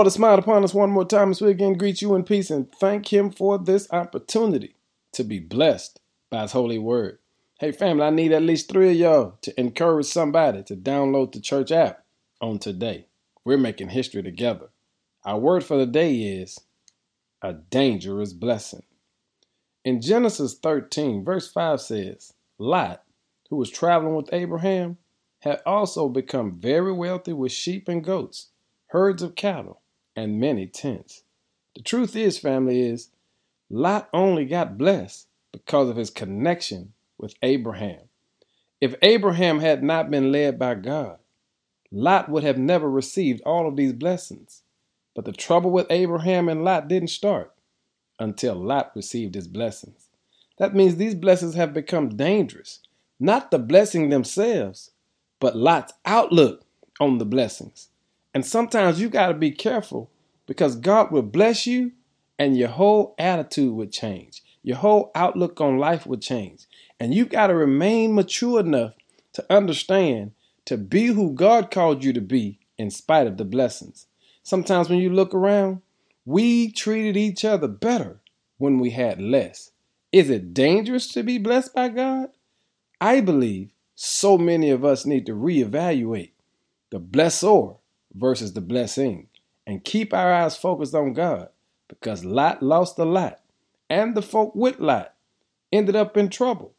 Lord to smile upon us one more time as we again greet you in peace and thank Him for this opportunity to be blessed by His holy word. Hey, family, I need at least three of y'all to encourage somebody to download the church app on today. We're making history together. Our word for the day is a dangerous blessing. In Genesis 13, verse 5 says, Lot, who was traveling with Abraham, had also become very wealthy with sheep and goats, herds of cattle, and many tents. The truth is, family, is Lot only got blessed because of his connection with Abraham. If Abraham had not been led by God, Lot would have never received all of these blessings. But the trouble with Abraham and Lot didn't start until Lot received his blessings. That means these blessings have become dangerous, not the blessing themselves, but Lot's outlook on the blessings. And sometimes you got to be careful because God will bless you and your whole attitude would change. Your whole outlook on life would change. And you got to remain mature enough to understand to be who God called you to be in spite of the blessings. Sometimes when you look around, we treated each other better when we had less. Is it dangerous to be blessed by God? I believe so many of us need to reevaluate the blessor versus the blessing and keep our eyes focused on God because Lot lost a lot and the folk with Lot ended up in trouble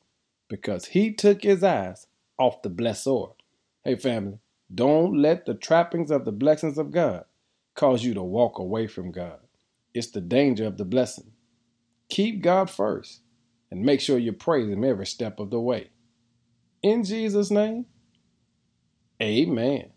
because he took his eyes off the blessor. Hey, family, don't let the trappings of the blessings of God cause you to walk away from God. It's the danger of the blessing. Keep God first and make sure you praise Him every step of the way. In Jesus' name, amen.